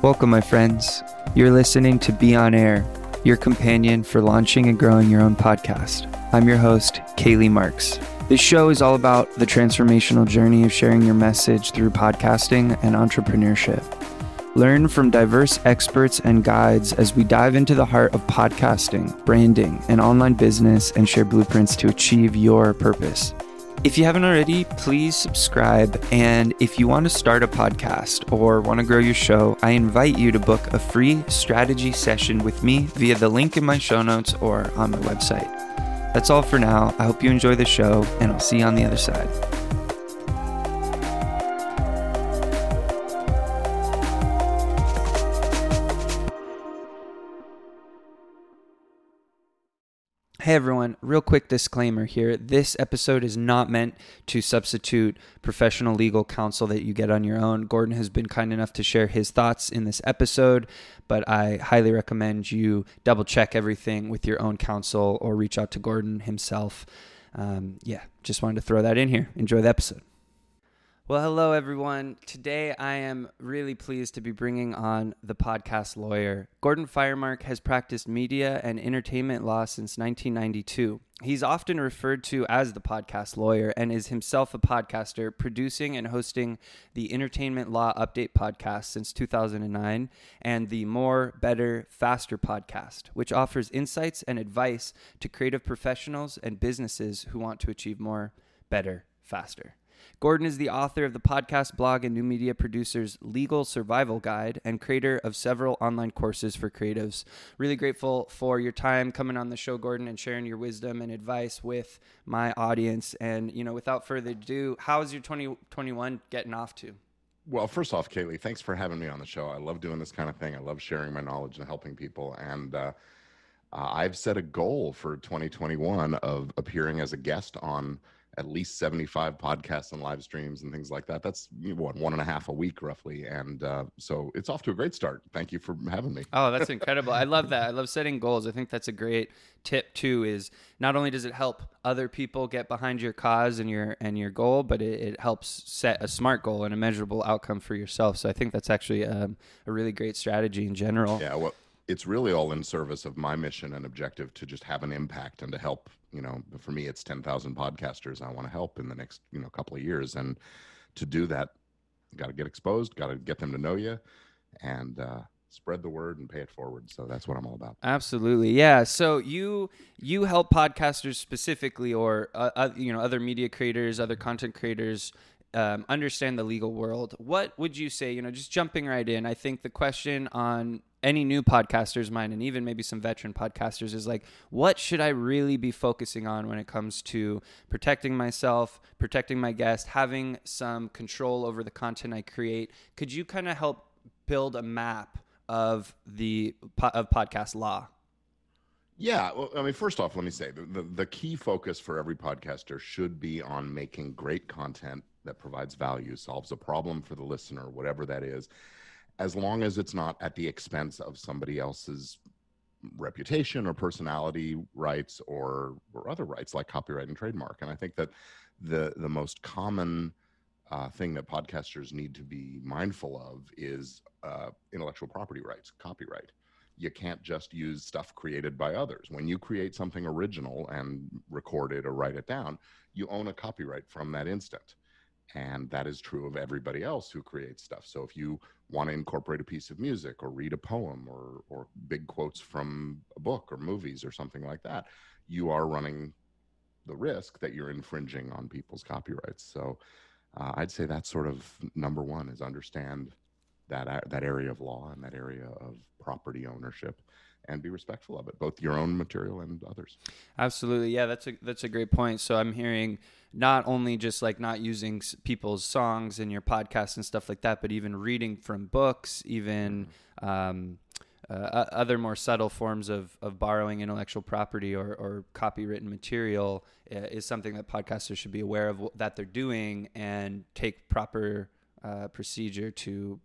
Welcome, my friends. You're listening to Be On Air, your companion for launching and growing your own podcast. I'm your host, Kaylee Marks. This show is all about the transformational journey of sharing your message through podcasting and entrepreneurship. Learn from diverse experts and guides as we dive into the heart of podcasting, branding, and online business and share blueprints to achieve your purpose. If you haven't already, please subscribe. And if you want to start a podcast or want to grow your show, I invite you to book a free strategy session with me via the link in my show notes or on my website. That's all for now. I hope you enjoy the show, and I'll see you on the other side. Hey everyone, real quick disclaimer here. This episode is not meant to substitute professional legal counsel that you get on your own. Gordon has been kind enough to share his thoughts in this episode, but I highly recommend you double check everything with your own counsel or reach out to Gordon himself. Um, yeah, just wanted to throw that in here. Enjoy the episode. Well, hello, everyone. Today I am really pleased to be bringing on the podcast lawyer. Gordon Firemark has practiced media and entertainment law since 1992. He's often referred to as the podcast lawyer and is himself a podcaster, producing and hosting the Entertainment Law Update podcast since 2009 and the More, Better, Faster podcast, which offers insights and advice to creative professionals and businesses who want to achieve more, better, faster. Gordon is the author of the podcast blog and new media producers Legal Survival Guide and creator of several online courses for creatives. Really grateful for your time coming on the show, Gordon, and sharing your wisdom and advice with my audience. And, you know, without further ado, how is your 2021 getting off to? Well, first off, Kaylee, thanks for having me on the show. I love doing this kind of thing. I love sharing my knowledge and helping people. And uh, uh, I've set a goal for 2021 of appearing as a guest on at least 75 podcasts and live streams and things like that. That's what one and a half a week roughly. And uh, so it's off to a great start. Thank you for having me. Oh, that's incredible. I love that. I love setting goals. I think that's a great tip too is not only does it help other people get behind your cause and your and your goal, but it, it helps set a smart goal and a measurable outcome for yourself. So I think that's actually um, a really great strategy in general. Yeah. Well, it's really all in service of my mission and objective to just have an impact and to help you know for me it's 10,000 podcasters I want to help in the next you know couple of years. And to do that got to get exposed got to get them to know you and uh, spread the word and pay it forward. So that's what i'm all about. Absolutely. Yeah. So you you help podcasters specifically or uh, uh, you know other media creators other content creators um, understand the legal world. What would you say you know just jumping right in i think the question on any new podcasters mind and even maybe some veteran podcasters is like what should i really be focusing on when it comes to protecting myself protecting my guest having some control over the content i create? Could you kind of help build a map of the of podcast law? Yeah well i mean first off let me say the, the, the key focus for every podcaster should be on making great content that provides value solves a problem for the listener whatever that is as long as it's not at the expense of somebody else's reputation or personality rights or or other rights like copyright and trademark. And i think that the the most common uh, thing that podcasters need to be mindful of is uh, intellectual property rights copyright. You can't just use stuff created by others. When you create something original and record it or write it down you own a copyright from that instant and that is true of everybody else who creates stuff. So if you want to incorporate a piece of music or read a poem or or big quotes from a book or movies or something like that you are running the risk that you're infringing on people's copyrights. So uh, i'd say that's sort of number one is understand that that area of law and that area of property ownership and be respectful of it, both your own material and others. Absolutely, yeah, that's a that's a great point. So I'm hearing not only just like not using people's songs in your podcast and stuff like that, but even reading from books, even mm-hmm. um, uh, other more subtle forms of, of borrowing intellectual property or, or copywritten material is something that podcasters should be aware of that they're doing and take proper uh, procedure to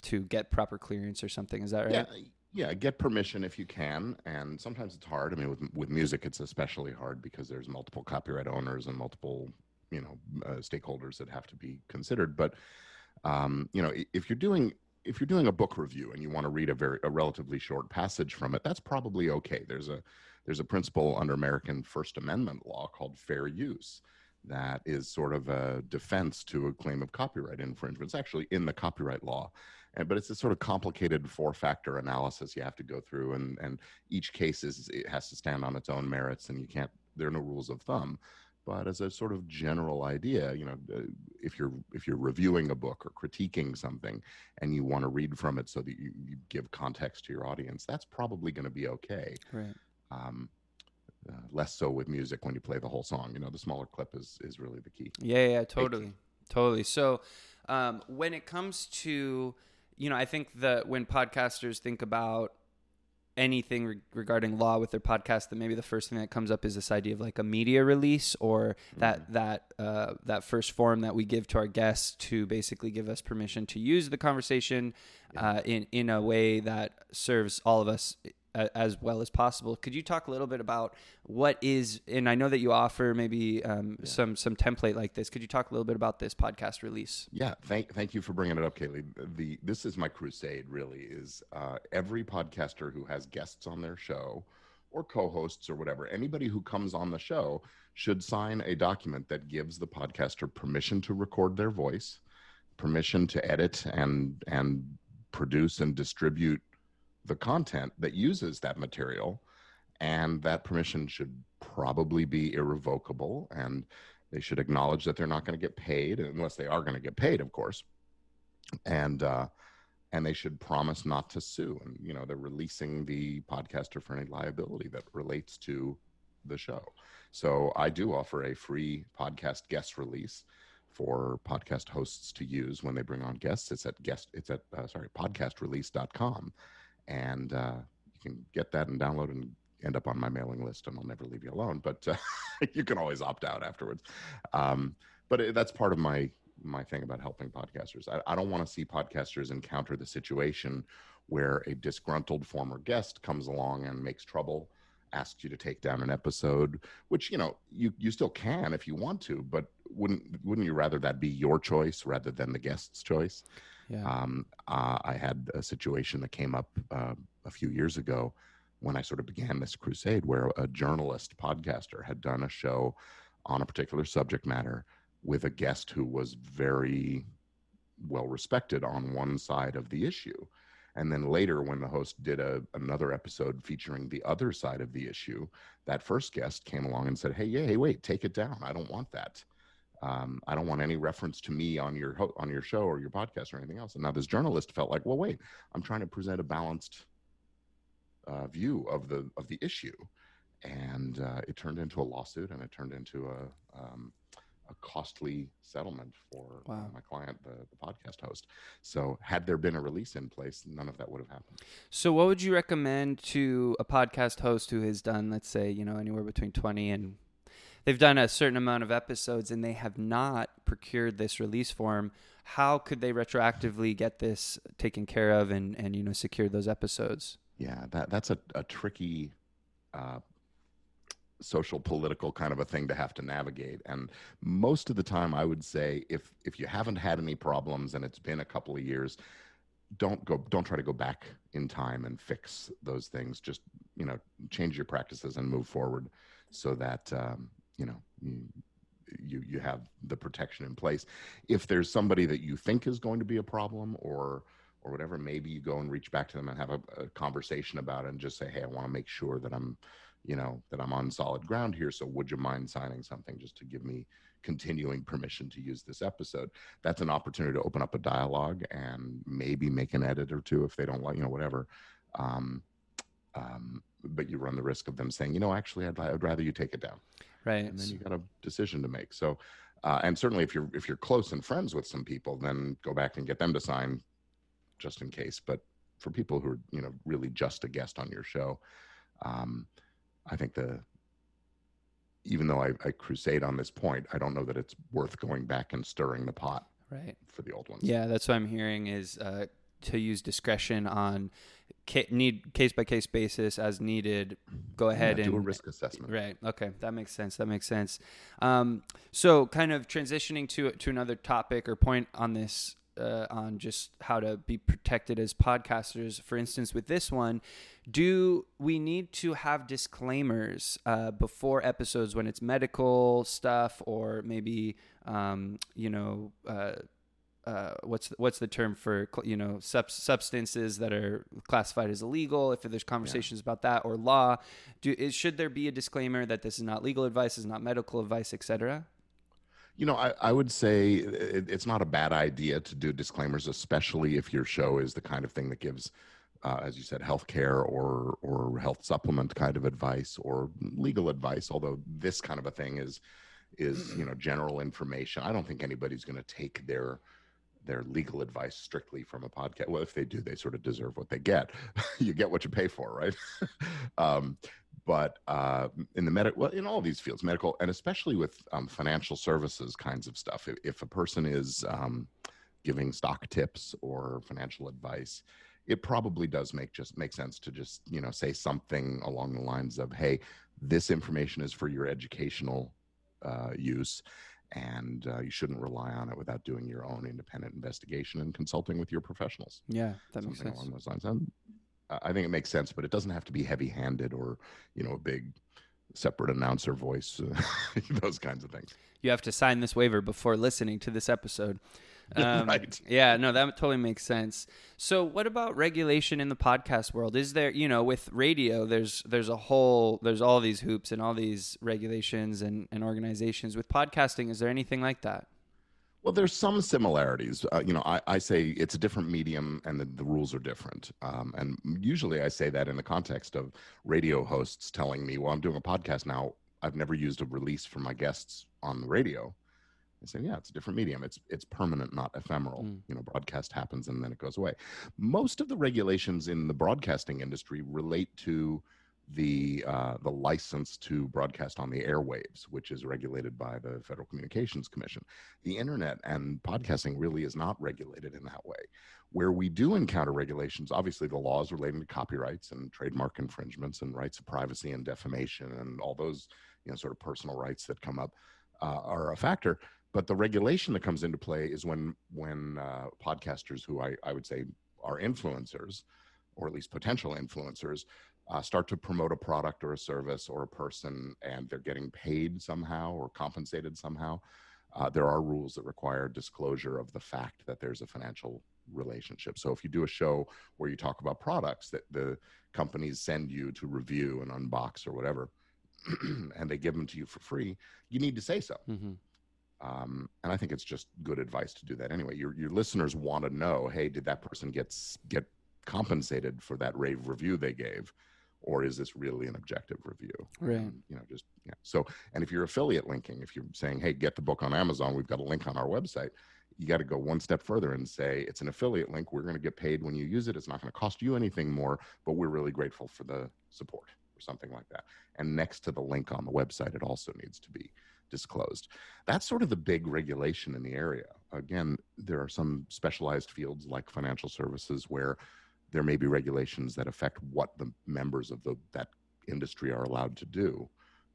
to get proper clearance or something. Is that right? Yeah yeah get permission if you can and sometimes it's hard. I mean with with music it's especially hard because there's multiple copyright owners and multiple you know uh, stakeholders that have to be considered. But um, you know if you're doing if you're doing a book review and you want to read a very a relatively short passage from it, that's probably okay. There's a there's a principle under American First Amendment law called fair use that is sort of a defense to a claim of copyright infringement. It's actually in the copyright law. And, but it's a sort of complicated four factor analysis you have to go through and, and each case is it has to stand on its own merits and you can't there are no rules of thumb but as a sort of general idea you know uh, if you're if you're reviewing a book or critiquing something and you want to read from it so that you, you give context to your audience that's probably going to be okay right um, uh, less so with music when you play the whole song you know the smaller clip is is really the key yeah yeah totally totally so um, when it comes to you know i think that when podcasters think about anything re- regarding law with their podcast, that maybe the first thing that comes up is this idea of like a media release or mm-hmm. that that uh, that first form that we give to our guests to basically give us permission to use the conversation yeah. uh, in in a way that serves all of us as well as possible. Could you talk a little bit about what is, and I know that you offer maybe um, yeah. some some template like this. Could you talk a little bit about this podcast release? Yeah, thank thank you for bringing it up, Kaylee. The this is my crusade. Really, is uh, every podcaster who has guests on their show or co-hosts or whatever anybody who comes on the show should sign a document that gives the podcaster permission to record their voice permission to edit and and produce and distribute the content that uses that material and that permission should probably be irrevocable and they should acknowledge that they're not going to get paid unless they are going to get paid of course. And uh, and they should promise not to sue and you know they're releasing the podcaster for any liability that relates to the show. So i do offer a free podcast guest release for podcast hosts to use when they bring on guests. It's at guest it's at uh, sorry podcastrelease.com and uh, you can get that and download and end up on my mailing list, and I'll never leave you alone. But uh, you can always opt out afterwards. Um, but it, that's part of my my thing about helping podcasters. I, I don't want to see podcasters encounter the situation where a disgruntled former guest comes along and makes trouble asks you to take down an episode which you know you you still can if you want to but wouldn't wouldn't you rather that be your choice rather than the guest's choice yeah. Um, uh, I had a situation that came up uh, a few years ago when I sort of began this crusade where a journalist podcaster had done a show on a particular subject matter with a guest who was very well respected on one side of the issue. And then later, when the host did a, another episode featuring the other side of the issue, that first guest came along and said, Hey, yeah, hey, wait, take it down. I don't want that um, I don't want any reference to me on your ho- on your show or your podcast or anything else. And now this journalist felt like, well, wait, I'm trying to present a balanced uh, view of the of the issue, and uh, it turned into a lawsuit, and it turned into a um, a costly settlement for wow. uh, my client, the, the podcast host. So, had there been a release in place, none of that would have happened. So, what would you recommend to a podcast host who has done, let's say, you know, anywhere between 20 and they've done a certain amount of episodes and they have not procured this release form. How could they retroactively get this taken care of and and you know secure those episodes? Yeah that that's a, a tricky uh, social political kind of a thing to have to navigate. And most of the time i would say if if you haven't had any problems and it's been a couple of years don't go don't try to go back in time and fix those things. Just you know change your practices and move forward so that um, you know you you have the protection in place. If there's somebody that you think is going to be a problem or or whatever maybe you go and reach back to them and have a, a conversation about it and just say hey i want to make sure that i'm you know that i'm on solid ground here. So would you mind signing something just to give me continuing permission to use this episode? That's an opportunity to open up a dialogue and maybe make an edit or two if they don't like you know whatever. Um, um, but you run the risk of them saying you know actually I'd, I'd rather you take it down. Right. And then you got a decision to make. So uh, and certainly if you're if you're close and friends with some people then go back and get them to sign just in case. But for people who are you know really just a guest on your show um, i think the even though I, I crusade on this point i don't know that it's worth going back and stirring the pot right. for the old ones. Yeah that's what i'm hearing is uh, to use discretion on need case by case basis as needed. Go ahead yeah, and do a risk assessment. Right. Okay, that makes sense. That makes sense. Um, so, kind of transitioning to to another topic or point on this uh, on just how to be protected as podcasters. For instance, with this one, do we need to have disclaimers uh, before episodes when it's medical stuff or maybe um, you know? Uh, uh, what's the, what's the term for you know sub- substances that are classified as illegal if there's conversations yeah. about that or law? Do is, should there be a disclaimer that this is not legal advice is not medical advice etc you know I, I would say it, it's not a bad idea to do disclaimers especially if your show is the kind of thing that gives uh, as you said healthcare or or health supplement kind of advice or legal advice although this kind of a thing is is you know general information. I don't think anybody's going to take their their legal advice strictly from a podcast. Well, if they do, they sort of deserve what they get. you get what you pay for, right? um, but uh, in the medical, well, in all these fields, medical, and especially with um, financial services kinds of stuff, if, if a person is um, giving stock tips or financial advice, it probably does make just make sense to just you know say something along the lines of, "Hey, this information is for your educational uh, use." And uh, you shouldn't rely on it without doing your own independent investigation and consulting with your professionals. Yeah, that makes sense. Along those lines. I think it makes sense, but it doesn't have to be heavy-handed or you know a big separate announcer voice, those kinds of things. You have to sign this waiver before listening to this episode. Um, right. Yeah, no, that totally makes sense. So, what about regulation in the podcast world? Is there, you know, with radio, there's there's a whole there's all these hoops and all these regulations and, and organizations. With podcasting, is there anything like that? Well, there's some similarities. Uh, you know, I, I, say it's a different medium and the, the rules are different. Um, and usually I say that in the context of radio hosts telling me, well, I'm doing a podcast now. I've never used a release for my guests on the radio. I say, yeah, it's a different medium. It's it's permanent, not ephemeral. Mm. You know, broadcast happens and then it goes away. Most of the regulations in the broadcasting industry relate to the uh, the license to broadcast on the airwaves, which is regulated by the Federal Communications Commission. The internet and podcasting really is not regulated in that way. Where we do encounter regulations, obviously the laws relating to copyrights and trademark infringements and rights of privacy and defamation and all those you know sort of personal rights that come up uh, are a factor. But the regulation that comes into play is when when uh, podcasters who I, I would say are influencers, or at least potential influencers, uh, start to promote a product or a service or a person, and they're getting paid somehow or compensated somehow. Uh, there are rules that require disclosure of the fact that there's a financial relationship. So if you do a show where you talk about products that the companies send you to review and unbox or whatever, and they give them to you for free, you need to say so. Mm-hmm. Um, and I think it's just good advice to do that anyway. Your your listeners want to know, hey, did that person get get compensated for that rave review they gave, or is this really an objective review? Right. Um, you know, just yeah. So, and if you're affiliate linking, if you're saying, hey, get the book on Amazon, we've got a link on our website. You got to go one step further and say it's an affiliate link. We're going to get paid when you use it. It's not going to cost you anything more, but we're really grateful for the support or something like that. And next to the link on the website, it also needs to be disclosed. That's sort of the big regulation in the area. Again, there are some specialized fields like financial services where there may be regulations that affect what the members of the, that industry are allowed to do.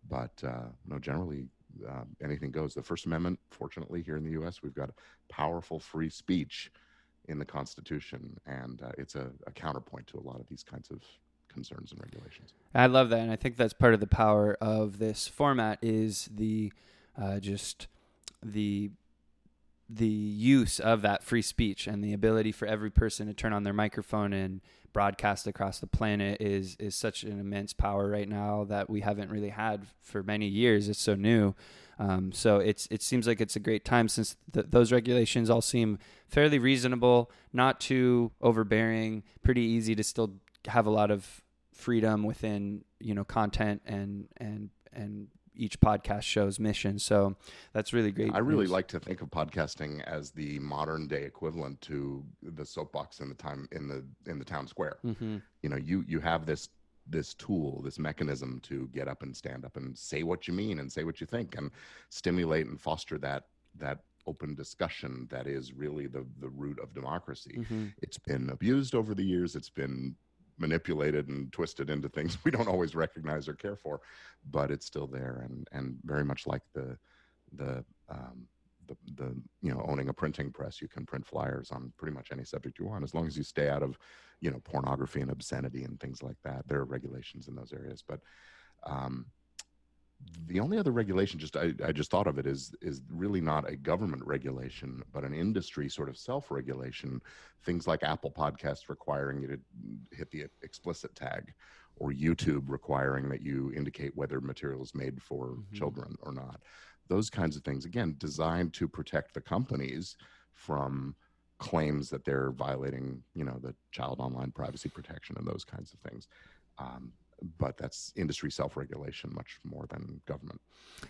But uh, no, generally, uh, anything goes. The First Amendment, fortunately, here in the U.S., we've got powerful free speech in the Constitution, and uh, it's a, a counterpoint to a lot of these kinds of concerns and regulations. I love that, and I think that's part of the power of this format is the uh, just the the use of that free speech and the ability for every person to turn on their microphone and broadcast across the planet is is such an immense power right now that we haven't really had for many years. It's so new. Um, so it's it seems like it's a great time since th- those regulations all seem fairly reasonable, not too overbearing, pretty easy to still have a lot of freedom within you know content and and and each podcast show's mission. So that's really great. I really news. like to think of podcasting as the modern day equivalent to the soapbox in the time in the in the town square. Mm-hmm. You know, you you have this this tool, this mechanism to get up and stand up and say what you mean and say what you think and stimulate and foster that that open discussion that is really the the root of democracy. Mm-hmm. It's been abused over the years. It's been manipulated and twisted into things we don't always recognize or care for, but it's still there and and very much like the the um, the the, you know owning a printing press you can print flyers on pretty much any subject you want as long as you stay out of you know pornography and obscenity and things like that. There are regulations in those areas but um, the only other regulation just I, I just thought of it is is really not a government regulation but an industry sort of self-regulation. Things like apple podcast requiring you to hit the explicit tag or youtube requiring that you indicate whether material is made for mm-hmm. children or not. Those kinds of things again designed to protect the companies from claims that they're violating you know the child online privacy protection and those kinds of things. Um, but that's industry self-regulation much more than government.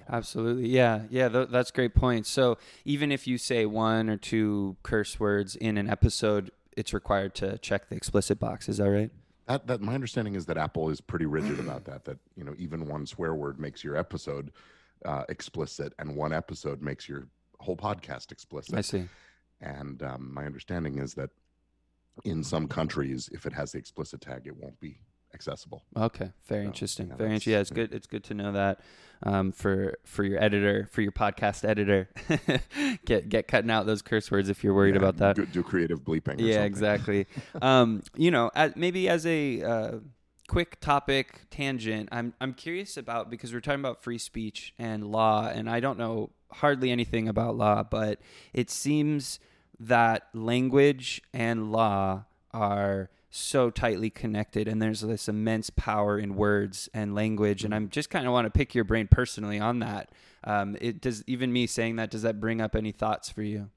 Absolutely. Yeah. Yeah th- that's great point. So even if you say one or two curse words in an episode it's required to check the explicit box. Is that right? That, that my understanding is that apple is pretty rigid about that that you know even one swear word makes your episode uh, explicit and one episode makes your whole podcast explicit. I see. And um, my understanding is that in some countries if it has the explicit tag it won't be accessible. Okay, very so, interesting. Yeah, very interesting. Yeah, it's good. It's good to know that um, for for your editor, for your podcast editor, get get cutting out those curse words if you're worried yeah, about that. Do, do creative bleeping. yeah, exactly. um, you know, as, maybe as a uh, quick topic tangent, I'm I'm curious about because we're talking about free speech and law, and I don't know hardly anything about law, but it seems that language and law are so tightly connected and there's this immense power in words and language and i'm just kind of want to pick your brain personally on that. Um, it does even me saying that does that bring up any thoughts for you?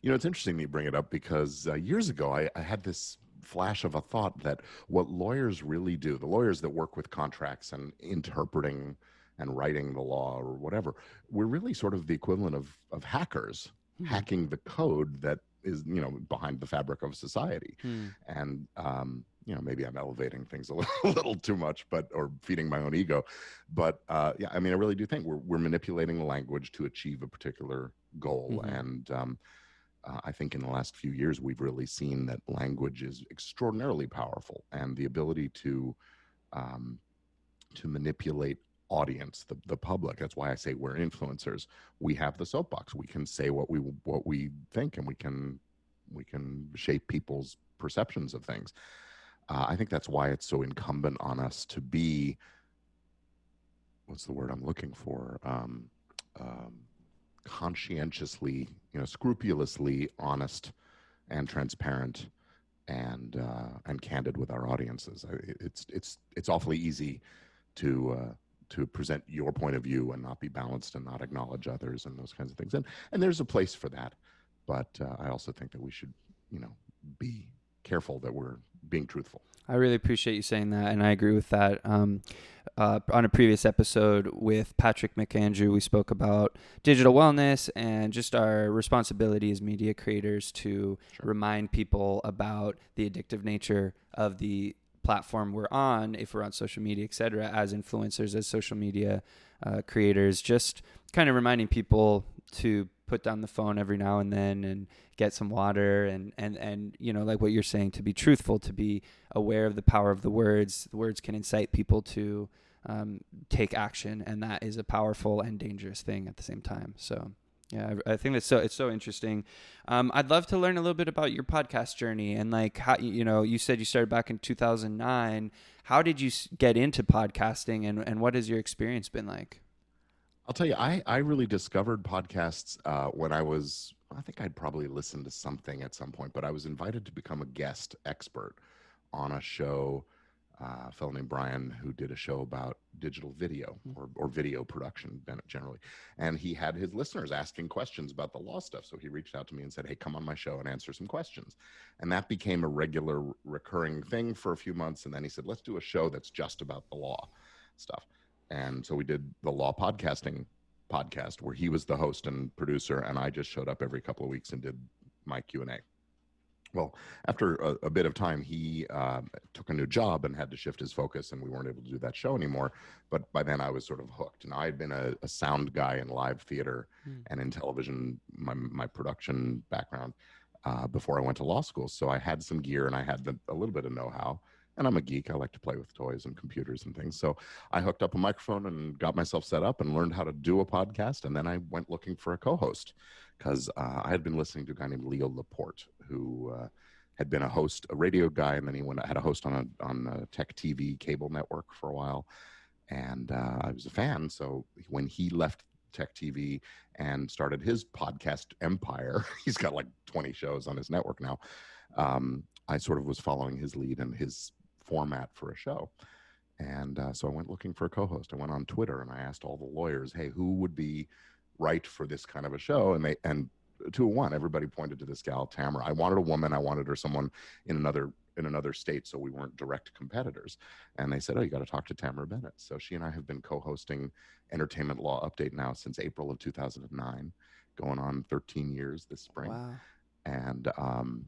You know it's interesting you bring it up because uh, years ago I, I had this flash of a thought that what lawyers really do the lawyers that work with contracts and interpreting and writing the law or whatever we're really sort of the equivalent of of hackers mm-hmm. hacking the code that is you know behind the fabric of society hmm. and um, you know maybe i'm elevating things a little, a little, too much but or feeding my own ego but uh, yeah i mean i really do think we're, we're manipulating the language to achieve a particular goal mm-hmm. and um, uh, i think in the last few years we've really seen that language is extraordinarily powerful and the ability to um, to manipulate audience, the, the public. That's why I say we're influencers. We have the soapbox. We can say what we what we think, and we can we can shape people's perceptions of things. Uh, I think that's why it's so incumbent on us to be what's the word I'm looking for? Um, um, conscientiously, you know, scrupulously honest and transparent and uh, and candid with our audiences. It's it's it's awfully easy to uh, to present your point of view and not be balanced and not acknowledge others and those kinds of things. And and there's a place for that, but uh, I also think that we should, you know, be careful that we're being truthful. I really appreciate you saying that, and I agree with that. Um, uh, on a previous episode with Patrick McAndrew, we spoke about digital wellness and just our responsibility as media creators to sure. remind people about the addictive nature of the platform we're on, if we're on social media, et cetera, as influencers, as social media uh, creators, just kind of reminding people to put down the phone every now and then and get some water and, and, and, you know, like what you're saying, to be truthful, to be aware of the power of the words. The words can incite people to um, take action, and that is a powerful and dangerous thing at the same time. So, yeah, I, think that's so it's so interesting. Um, I'd love to learn a little bit about your podcast journey and like how you know you said you started back in 2009. How did you get into podcasting and and what has your experience been like? I'll tell you, I I really discovered podcasts uh, when I was I think I'd probably listened to something at some point, but I was invited to become a guest expert on a show uh, a fellow named Brian who did a show about digital video hmm. or, or video production generally. And he had his listeners asking questions about the law stuff. So he reached out to me and said, Hey, come on my show and answer some questions. And that became a regular recurring thing for a few months. And then he said, Let's do a show that's just about the law stuff. And so we did the law podcasting podcast where he was the host and producer and I just showed up every couple of weeks and did my Q&A well, after a, a, bit of time, he uh, took a new job and had to shift his focus, and we weren't able to do that show anymore. But by then, I was sort of hooked. And I had been a, a sound guy in live theater mm. and in television, my, my production background, uh, before I went to law school. So I had some gear and I had the, a little bit of know how. And I'm a geek. I like to play with toys and computers and things. So I hooked up a microphone and got myself set up and learned how to do a podcast. And then I went looking for a co-host because uh, I had been listening to a guy named Leo Laporte who uh, had been a host, a radio guy, and then he went had a host on a on a Tech TV cable network for a while. And uh, I was a fan. So when he left Tech TV and started his podcast empire, he's got like 20 shows on his network now. Um, I sort of was following his lead and his format for a show. And uh, so I went looking for a co host. I went on Twitter and I asked all the lawyers, hey, who would be right for this kind of a show? And they, and two one, everybody pointed to this gal, Tamera. I wanted a woman. I wanted her someone in another in another state so we weren't direct competitors. And they said, Oh, you got to talk to Tamera Bennett. So she and I have been co hosting Entertainment Law Update now since April of 2009, going on 13 years this spring. Wow. And um,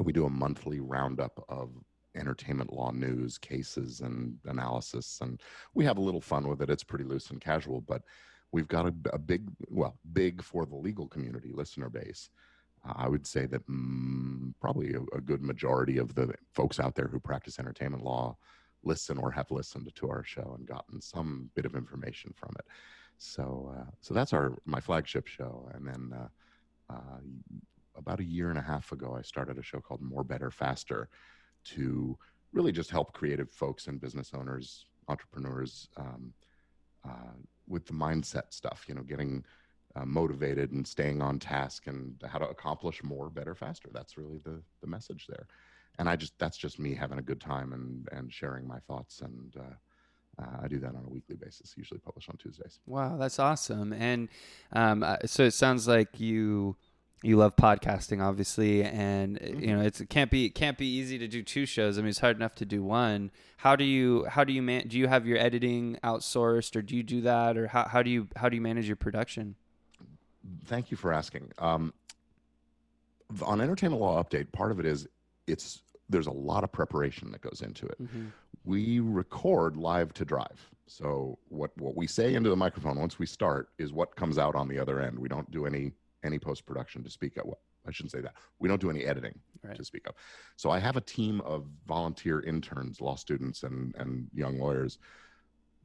we do a monthly roundup of entertainment law news, cases, and analysis. And we have a little fun with it. It's pretty loose and casual, but we've got a, a big, well, big for the legal community listener base. I would say that mm, probably a, a, good majority of the folks out there who practice entertainment law listen or have listened to our show and gotten some bit of information from it. So, uh, so that's our my flagship show. And then uh, uh, about a year and a half ago, I started a show called More Better Faster to really just help creative folks and business owners, entrepreneurs um, uh, with the mindset stuff. You know, getting uh, motivated and staying on task and how to accomplish more, better, faster. That's really the the message there. And I just that's just me having a good time and and sharing my thoughts and. Uh, uh, I do that on a weekly basis, usually published on Tuesdays. Wow, that's awesome! And um, uh, so it sounds like you you love podcasting obviously and mm-hmm. you know it's, it can't be it can't be easy to do two shows. I mean it's hard enough to do one. How do you how do you man do you have your editing outsourced or do you do that or how, how do you how do you manage your production? Thank you for asking. Um, on entertainment law update part of it is it's there's a lot of preparation that goes into it. Mm-hmm. we record live to drive. So what what we say into the microphone once we start is what comes out on the other end. We don't do any any post production to speak of. Well, I shouldn't say that. We don't do any editing right. to speak of. So I have a team of volunteer interns, law students, and and young lawyers.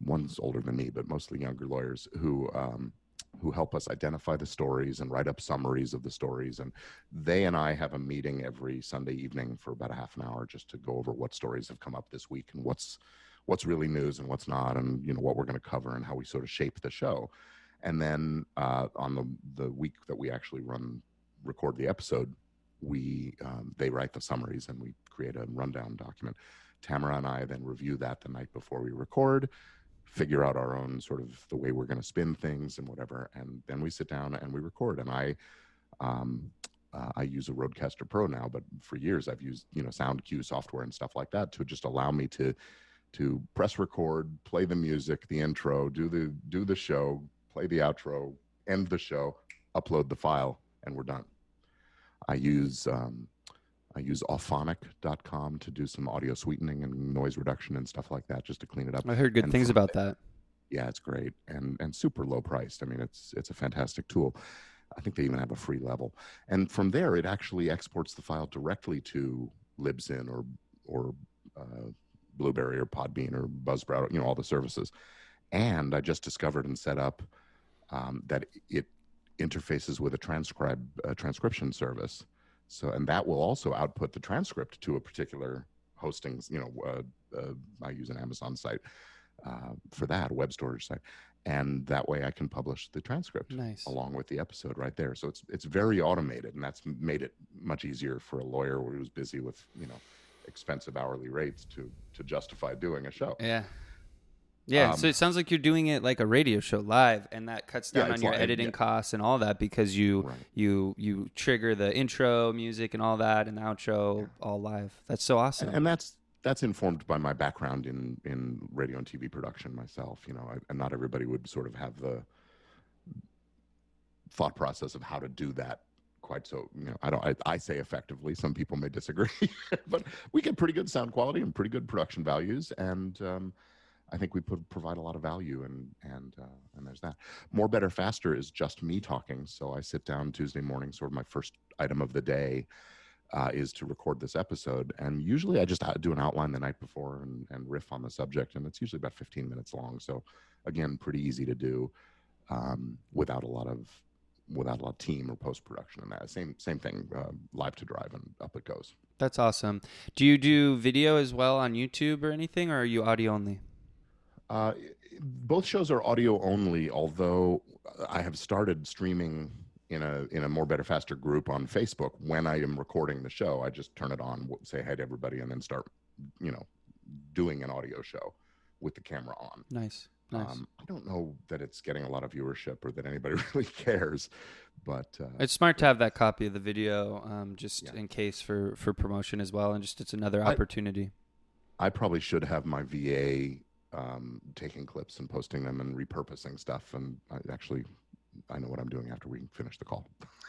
One's older than me, but mostly younger lawyers who um, who help us identify the stories and write up summaries of the stories. And they and I have a meeting every Sunday evening for about a half an hour just to go over what stories have come up this week and what's what's really news and what's not, and you know what we're going to cover and how we sort of shape the show. And then uh, on the the week that we actually run record the episode, we um, they write the summaries and we create a rundown document. Tamera and I then review that the night before we record, figure out our own sort of the way we're going to spin things and whatever, and then we sit down and we record. And I. Um, uh, I use a Rodecaster Pro now, but for years I've used you know sound cue software and stuff like that to just allow me to to press record, play the music, the intro, do the do the show, play the outro, end the show, upload the file, and we're done. I use um, I use auphonic.com to do some audio sweetening and noise reduction and stuff like that, just to clean it up. I heard good and things about that. Yeah, it's great and and super low priced. I mean, it's it's a fantastic tool. I think they even have a free level. And from there, it actually exports the file directly to Libsyn or or uh, Blubrry or Podbean or Buzzsprout, you know, all the services. And I just discovered and set up um, that it interfaces with a transcribe uh, transcription service. So, and that will also output the transcript to a particular hosting. You know, uh, uh, I use an Amazon site uh, for that, a web storage site, and that way I can publish the transcript nice. along with the episode right there. So it's it's very automated, and that's made it much easier for a lawyer who's busy with you know expensive hourly rates to to justify doing a show. Yeah. Yeah, um, so it sounds like you're doing it like a radio show live, and that cuts down yeah, on your live, editing yeah. costs and all that because you Right. you you trigger the intro music and all that and the outro all live. That's so awesome. and, and that's that's informed by my background in in radio and TV production myself. You know, I, and not everybody would sort of have the thought process of how to do that quite so. You know, I don't. I, I say effectively. Some people may disagree, but we get pretty good sound quality and pretty good production values, and um, I think we put, provide a lot of value, and and uh, and there's that. More, better, faster is just me talking. So I sit down Tuesday morning, sort of my first item of the day, uh, is to record this episode. And usually I just uh, do an outline the night before and, and riff on the subject. And it's usually about 15 minutes long. So, again, pretty easy to do um, without a lot of without a lot of team or post production and that same same thing uh, live to drive and up it goes that's awesome do you do video as well on youtube or anything or are you audio only uh, both shows are audio only although i have started streaming in a in a more better faster group on Facebook when I am recording the show. I just turn it on, say hi to everybody, and then start, you know, doing an audio show with the camera on. Nice. Nice. Um, I don't know that it's getting a lot of viewership or that anybody really cares, but uh, it's smart to have that copy of the video, um, just yeah. in case for for promotion as well, and just it's another opportunity. I, I probably should have my VA um, taking clips and posting them and repurposing stuff, and I actually I know what I'm doing after we finish the call.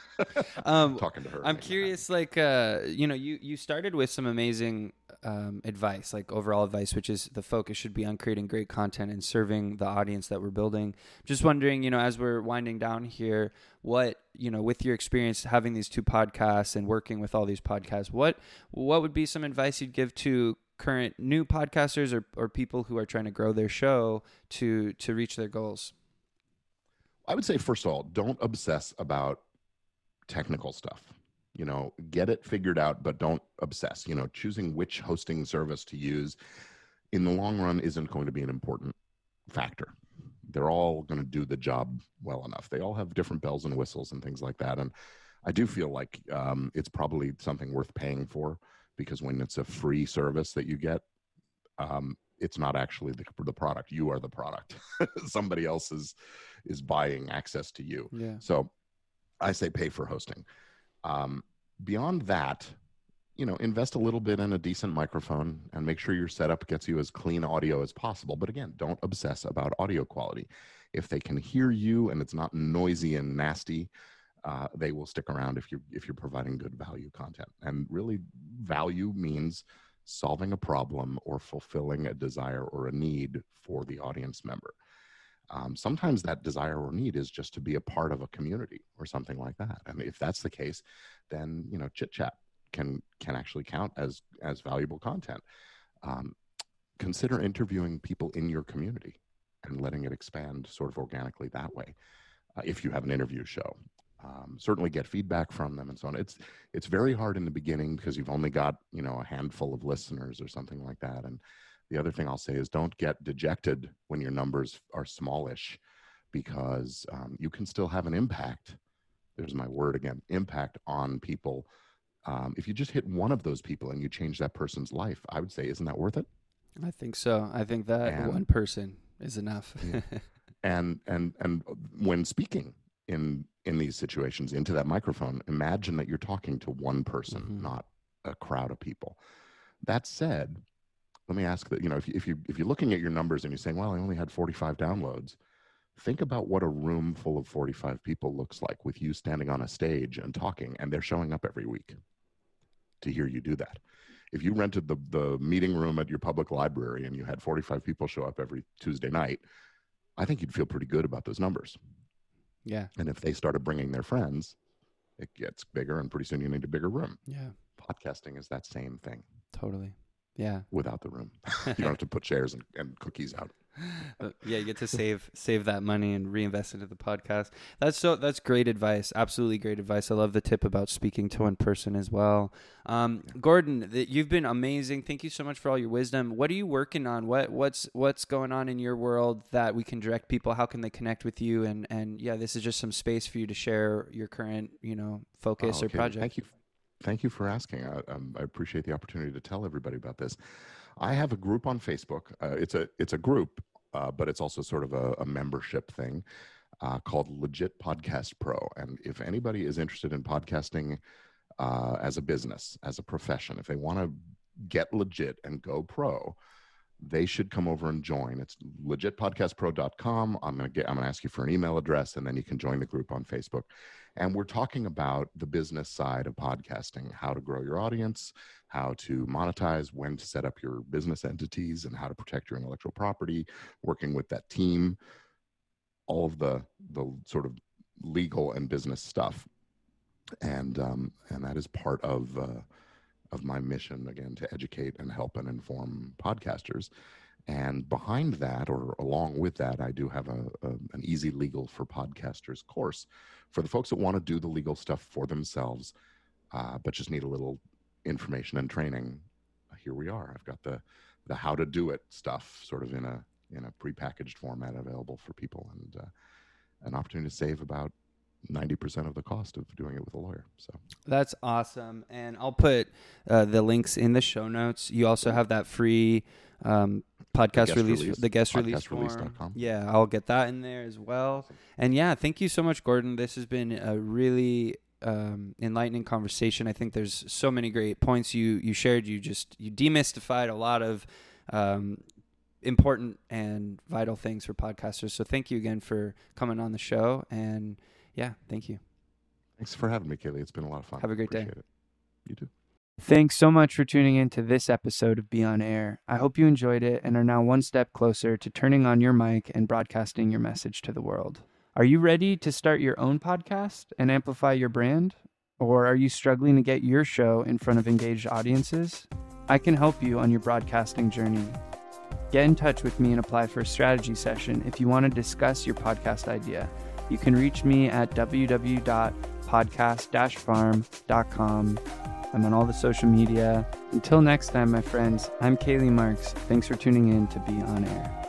um, Talking to her. I'm curious, like, uh, you know, you, you started with some amazing um, advice, like overall advice, which is the focus should be on creating great content and serving the audience that we're building. Just wondering, you know, as we're winding down here, what, you know, with your experience having these two podcasts and working with all these podcasts, what, what would be some advice you'd give to current new podcasters or, or people who are trying to grow their show to, to reach their goals? I would say, first of all, don't obsess about technical stuff. You know, get it figured out, but don't obsess. You know, choosing which hosting service to use in the long run isn't going to be an important factor. They're all going to do the job well enough. They all have different bells and whistles and things like that. And I do feel like um, it's probably something worth paying for because when it's a free service that you get, um, it's not actually the, the product. You are the product. Somebody else is is buying access to you. Yeah. So I say pay for hosting. Um, beyond that, you know, invest a little bit in a decent microphone and make sure your setup gets you as clean audio as possible. But again, don't obsess about audio quality. If they can hear you and it's not noisy and nasty, uh, they will stick around if you're if you're providing good value content. And really, value means solving a problem or fulfilling a desire or a need for the audience member. Um, sometimes that desire or need is just to be a part of a community or something like that. And if that's the case, then you know chit chat can can actually count as as valuable content. Um, consider interviewing people in your community and letting it expand sort of organically that way. Uh, if you have an interview show, um, certainly get feedback from them and so on. It's it's very hard in the beginning because you've only got you know a handful of listeners or something like that. And the other thing I'll say is don't get dejected when your numbers are smallish, because um, you can still have an impact. There's my word again, impact on people. Um, if you just hit one of those people and you change that person's life, I would say, isn't that worth it? I think so. I think that and, one person is enough. yeah. And and and when speaking, in in these situations into that microphone imagine that you're talking to one person mm-hmm. not a crowd of people. That said let me ask that you know if you, if you if you're looking at your numbers and you're saying well i only had 45 downloads think about what a room full of 45 people looks like with you standing on a stage and talking and they're showing up every week to hear you do that. If you rented the the meeting room at your public library and you had 45 people show up every tuesday night i think you'd feel pretty good about those numbers yeah. And if they started bringing their friends, it gets bigger, and pretty soon you need a bigger room. Yeah. Podcasting is that same thing. Totally. Yeah. Without the room, you don't have to put chairs and, and cookies out. yeah, you get to save save that money and reinvest into the podcast. That's so that's great advice. Absolutely great advice. I love the tip about speaking to one person as well. Um, Gordon, you've been amazing. Thank you so much for all your wisdom. What are you working on? What what's what's going on in your world that we can direct people? How can they connect with you? And and yeah, this is just some space for you to share your current you know focus oh, okay. or project. Thank you. Thank you for asking. I, um, I appreciate the opportunity to tell everybody about this. I have a group on Facebook. Uh, it's a it's a group, uh, but it's also sort of a, a membership thing uh, called Legit Podcast Pro. And if anybody is interested in podcasting uh, as a business, as a profession, if they want to get legit and go pro, they should come over and join. It's legitpodcastpro.com. I'm to get I'm to ask you for an email address and then you can join the group on Facebook. And we're talking about the business side of podcasting, how to grow your audience, how to monetize, when to set up your business entities and how to protect your intellectual property, working with that team, all of the the sort of legal and business stuff. and um, and that is part of uh, of my mission again to educate and help and inform podcasters. And behind that, or along with that, I do have a, a, an easy legal for podcasters course for the folks that want to do the legal stuff for themselves, uh, but just need a little information and training. Here we are. I've got the the how to do it stuff sort of in a in a prepackaged format available for people, and uh, an opportunity to save about 90% of the cost of doing it with a lawyer. So that's awesome. And I'll put uh, the links in the show notes. You also have that free um, podcast the release, release, the guest release form. Yeah, I'll get that in there as well. And yeah, thank you so much, Gordon. This has been a really um, enlightening conversation. I think there's so many great points you you shared. You just you demystified a lot of um, important and vital things for podcasters. So thank you again for coming on the show. And yeah, thank you. Thanks for having me, Kaylee. It's been a lot of fun. Have a great Appreciate day. It. You too. Thanks so much for tuning in to this episode of Be On Air. I hope you enjoyed it and are now one step closer to turning on your mic and broadcasting your message to the world. Are you ready to start your own podcast and amplify your brand? Or are you struggling to get your show in front of engaged audiences? I can help you on your broadcasting journey. Get in touch with me and apply for a strategy session if you want to discuss your podcast idea. You can reach me at www.podcast farm.com. I'm on all the social media. Until next time, my friends, I'm Kaylee Marks. Thanks for tuning in to Be On Air.